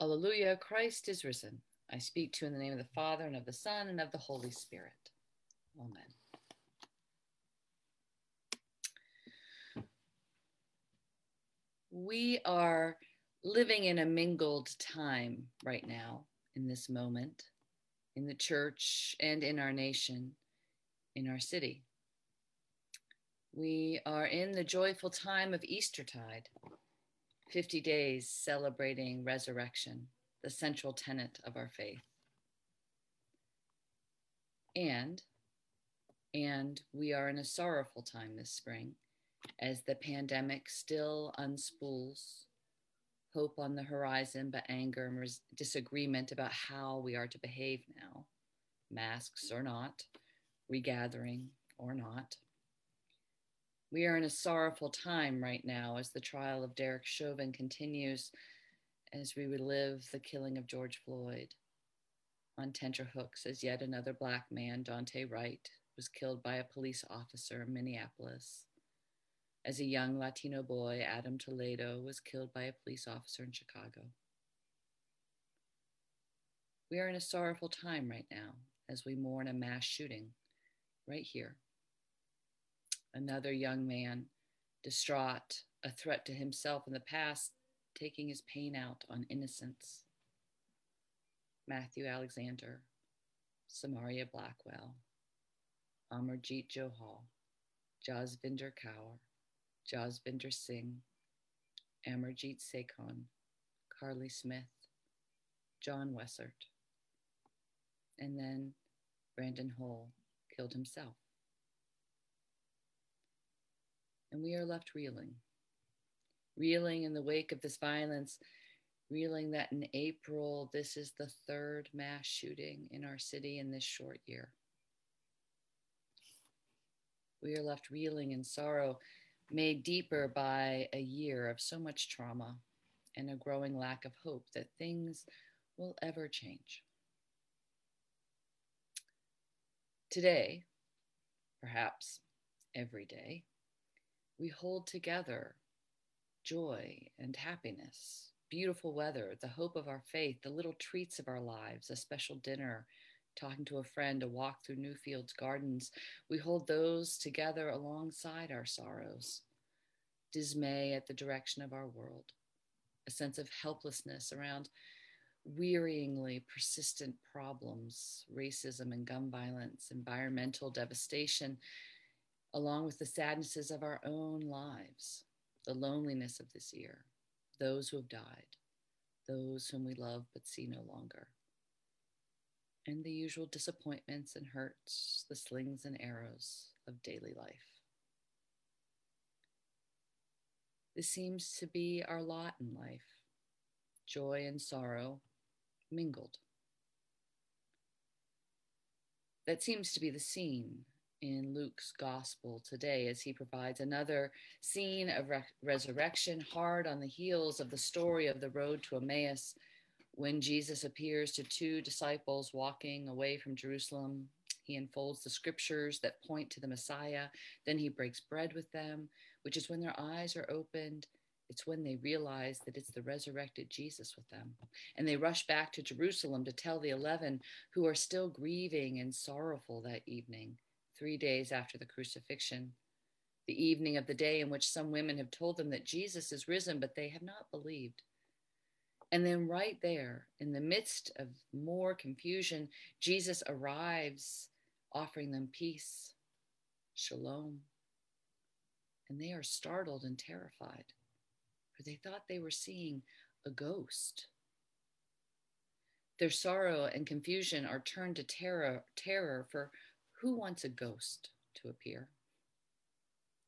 Alleluia, Christ is risen. I speak to you in the name of the Father, and of the Son, and of the Holy Spirit. Amen. We are living in a mingled time right now, in this moment, in the church and in our nation, in our city. We are in the joyful time of Eastertide, 50 days celebrating resurrection, the central tenet of our faith. And and we are in a sorrowful time this spring as the pandemic still unspools hope on the horizon, but anger and res- disagreement about how we are to behave now, masks or not, regathering or not. We are in a sorrowful time right now as the trial of Derek Chauvin continues as we relive the killing of George Floyd on tenterhooks as yet another Black man, Daunte Wright, was killed by a police officer in Minneapolis. As a young Latino boy, Adam Toledo was killed by a police officer in Chicago. We are in a sorrowful time right now as we mourn a mass shooting right here. Another young man, distraught, a threat to himself in the past, taking his pain out on innocence. Matthew Alexander, Samaria Blackwell, Amarjeet Johal, Jasvinder Kaur, Jaswinder Singh, Amarjit Sekhon, Karli Smith, John Weisert, and then Brandon Hole killed himself. And we are left reeling, reeling in the wake of this violence, reeling that in April, this is the third mass shooting in our city in this short year. We are left reeling in sorrow, made deeper by a year of so much trauma and a growing lack of hope that things will ever change. Today, perhaps every day, we hold together joy and happiness, beautiful weather, the hope of our faith, the little treats of our lives, a special dinner, talking to a friend, a walk through Newfield's gardens. We hold those together alongside our sorrows, dismay at the direction of our world, a sense of helplessness around wearyingly persistent problems, racism and gun violence, environmental devastation, along with the sadnesses of our own lives, the loneliness of this year, those who have died, those whom we love but see no longer and the usual disappointments and hurts, the slings and arrows of daily life. This seems to be our lot in life joy and sorrow mingled. That seems to be the scene in Luke's gospel today as he provides another scene of re- resurrection hard on the heels of the story of the road to Emmaus when Jesus appears to two disciples walking away from Jerusalem, he unfolds the scriptures that point to the Messiah. Then he breaks bread with them, which is when their eyes are opened. It's when they realize that it's the resurrected Jesus with them. And they rush back to Jerusalem to tell the 11 who are still grieving and sorrowful that evening, three days after the crucifixion. The evening of the day in which some women have told them that Jesus is risen, but they have not believed. And then, right there, in the midst of more confusion, Jesus arrives offering them peace, shalom. And they are startled and terrified, for they thought they were seeing a ghost. Their sorrow and confusion are turned to terror, terror for who wants a ghost to appear?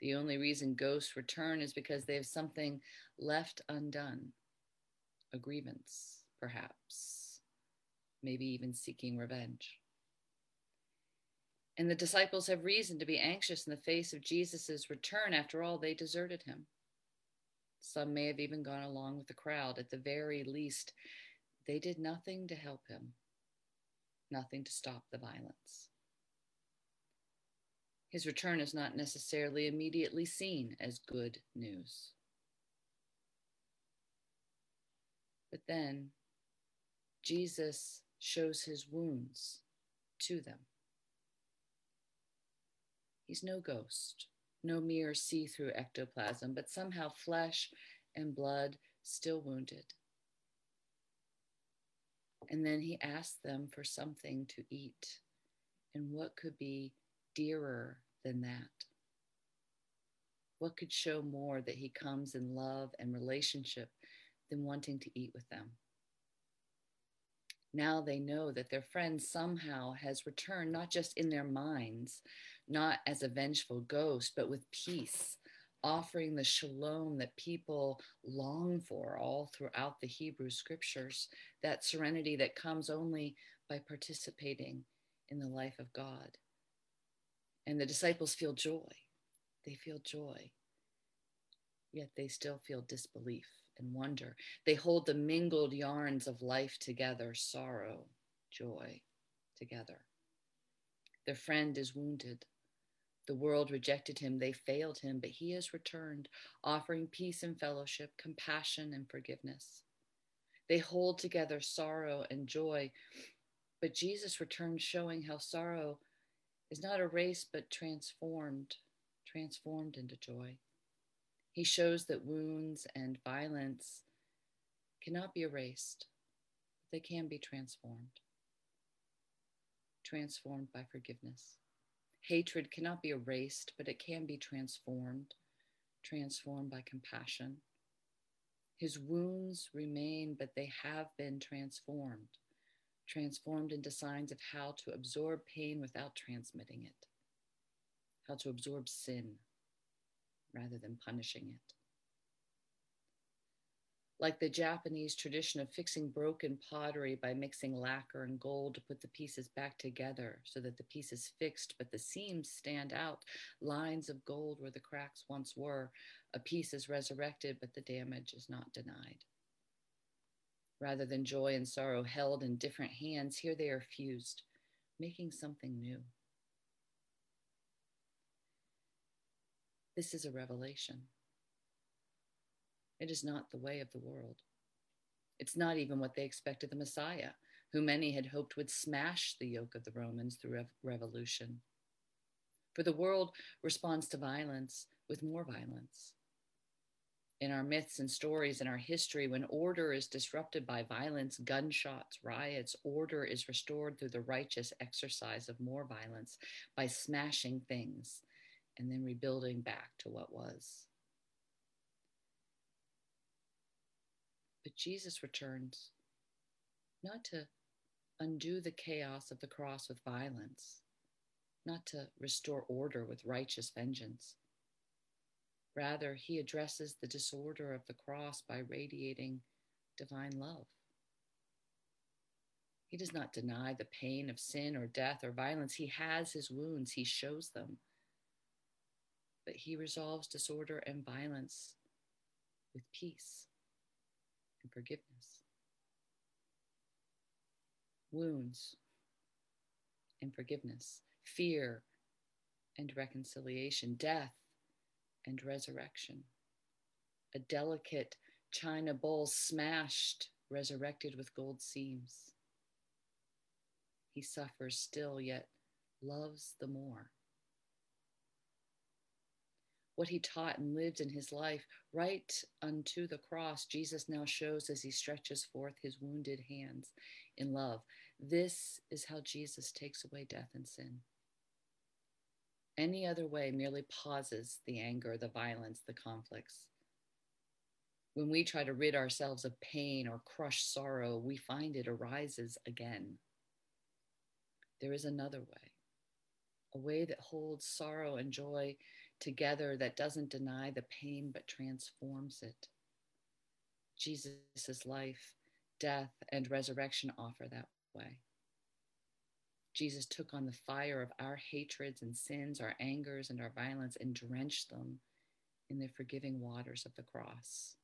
The only reason ghosts return is because they have something left undone a grievance, perhaps, maybe even seeking revenge. And the disciples have reason to be anxious in the face of Jesus' return. After all, they deserted him. Some may have even gone along with the crowd. At the very least, they did nothing to help him, nothing to stop the violence. His return is not necessarily immediately seen as good news. But then Jesus shows his wounds to them. He's no ghost, no mere see through ectoplasm, but somehow flesh and blood still wounded. And then he asked them for something to eat. And what could be dearer than that? What could show more that he comes in love and relationship than wanting to eat with them? Now they know that their friend somehow has returned, not just in their minds, not as a vengeful ghost, but with peace, offering the shalom that people long for all throughout the Hebrew scriptures, that serenity that comes only by participating in the life of God. And the disciples feel joy. They feel joy, yet they still feel disbelief and wonder. They hold the mingled yarns of life together sorrow, joy together. Their friend is wounded. The world rejected him, they failed him, but he has returned, offering peace and fellowship, compassion and forgiveness. They hold together sorrow and joy, but Jesus returns showing how sorrow is not erased but transformed, transformed into joy. He shows that wounds and violence cannot be erased, but they can be transformed. Transformed by forgiveness. Hatred cannot be erased, but it can be transformed, transformed by compassion. His wounds remain, but they have been transformed, transformed into signs of how to absorb pain without transmitting it, how to absorb sin rather than punishing it. Like the Japanese tradition of fixing broken pottery by mixing lacquer and gold to put the pieces back together so that the piece is fixed, but the seams stand out, lines of gold where the cracks once were. A piece is resurrected, but the damage is not denied. Rather than joy and sorrow held in different hands, here they are fused, making something new. This is a revelation. It is not the way of the world. It's not even what they expected the Messiah, who many had hoped would smash the yoke of the Romans through rev- revolution. For the world responds to violence with more violence. In our myths and stories in our history, when order is disrupted by violence, gunshots, riots, order is restored through the righteous exercise of more violence by smashing things and then rebuilding back to what was. But Jesus returns not to undo the chaos of the cross with violence, not to restore order with righteous vengeance. Rather, he addresses the disorder of the cross by radiating divine love. He does not deny the pain of sin or death or violence. He has his wounds, he shows them but he resolves disorder and violence with peace and forgiveness. Wounds and forgiveness, fear and reconciliation, death and resurrection. A delicate china bowl smashed, resurrected with gold seams. He suffers still, yet loves the more what he taught and lived in his life, right unto the cross, Jesus now shows as he stretches forth his wounded hands in love. This is how Jesus takes away death and sin. Any other way merely pauses the anger, the violence, the conflicts. When we try to rid ourselves of pain or crush sorrow, we find it arises again. There is another way, a way that holds sorrow and joy together that doesn't deny the pain but transforms it. Jesus' life, death, and resurrection offer that way. Jesus took on the fire of our hatreds and sins, our angers and our violence, and drenched them in the forgiving waters of the cross.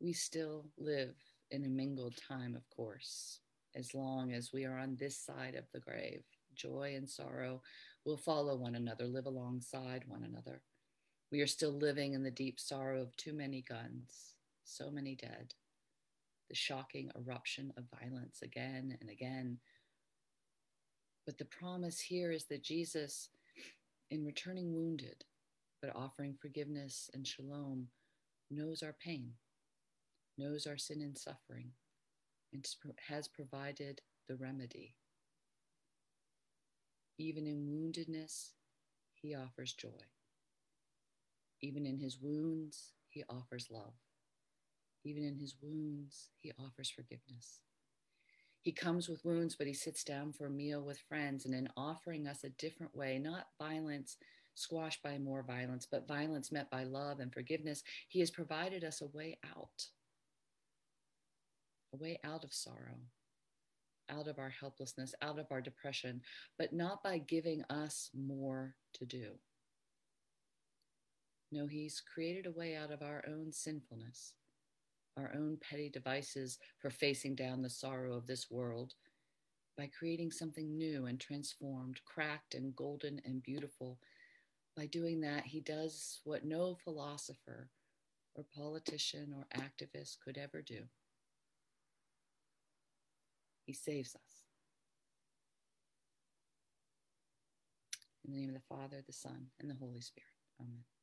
We still live in a mingled time, of course as long as we are on this side of the grave. Joy and sorrow will follow one another, live alongside one another. We are still living in the deep sorrow of too many guns, so many dead, the shocking eruption of violence again and again. But the promise here is that Jesus, in returning wounded, but offering forgiveness and shalom, knows our pain, knows our sin and suffering, and has provided the remedy. Even in woundedness, he offers joy. Even in his wounds, he offers love. Even in his wounds, he offers forgiveness. He comes with wounds, but he sits down for a meal with friends and in offering us a different way, not violence squashed by more violence, but violence met by love and forgiveness, he has provided us a way out, a way out of sorrow, out of our helplessness, out of our depression, but not by giving us more to do. No, He's created a way out of our own sinfulness, our own petty devices for facing down the sorrow of this world by creating something new and transformed, cracked and golden and beautiful. By doing that, He does what no philosopher or politician or activist could ever do. He saves us. In the name of the Father, the Son, and the Holy Spirit. Amen.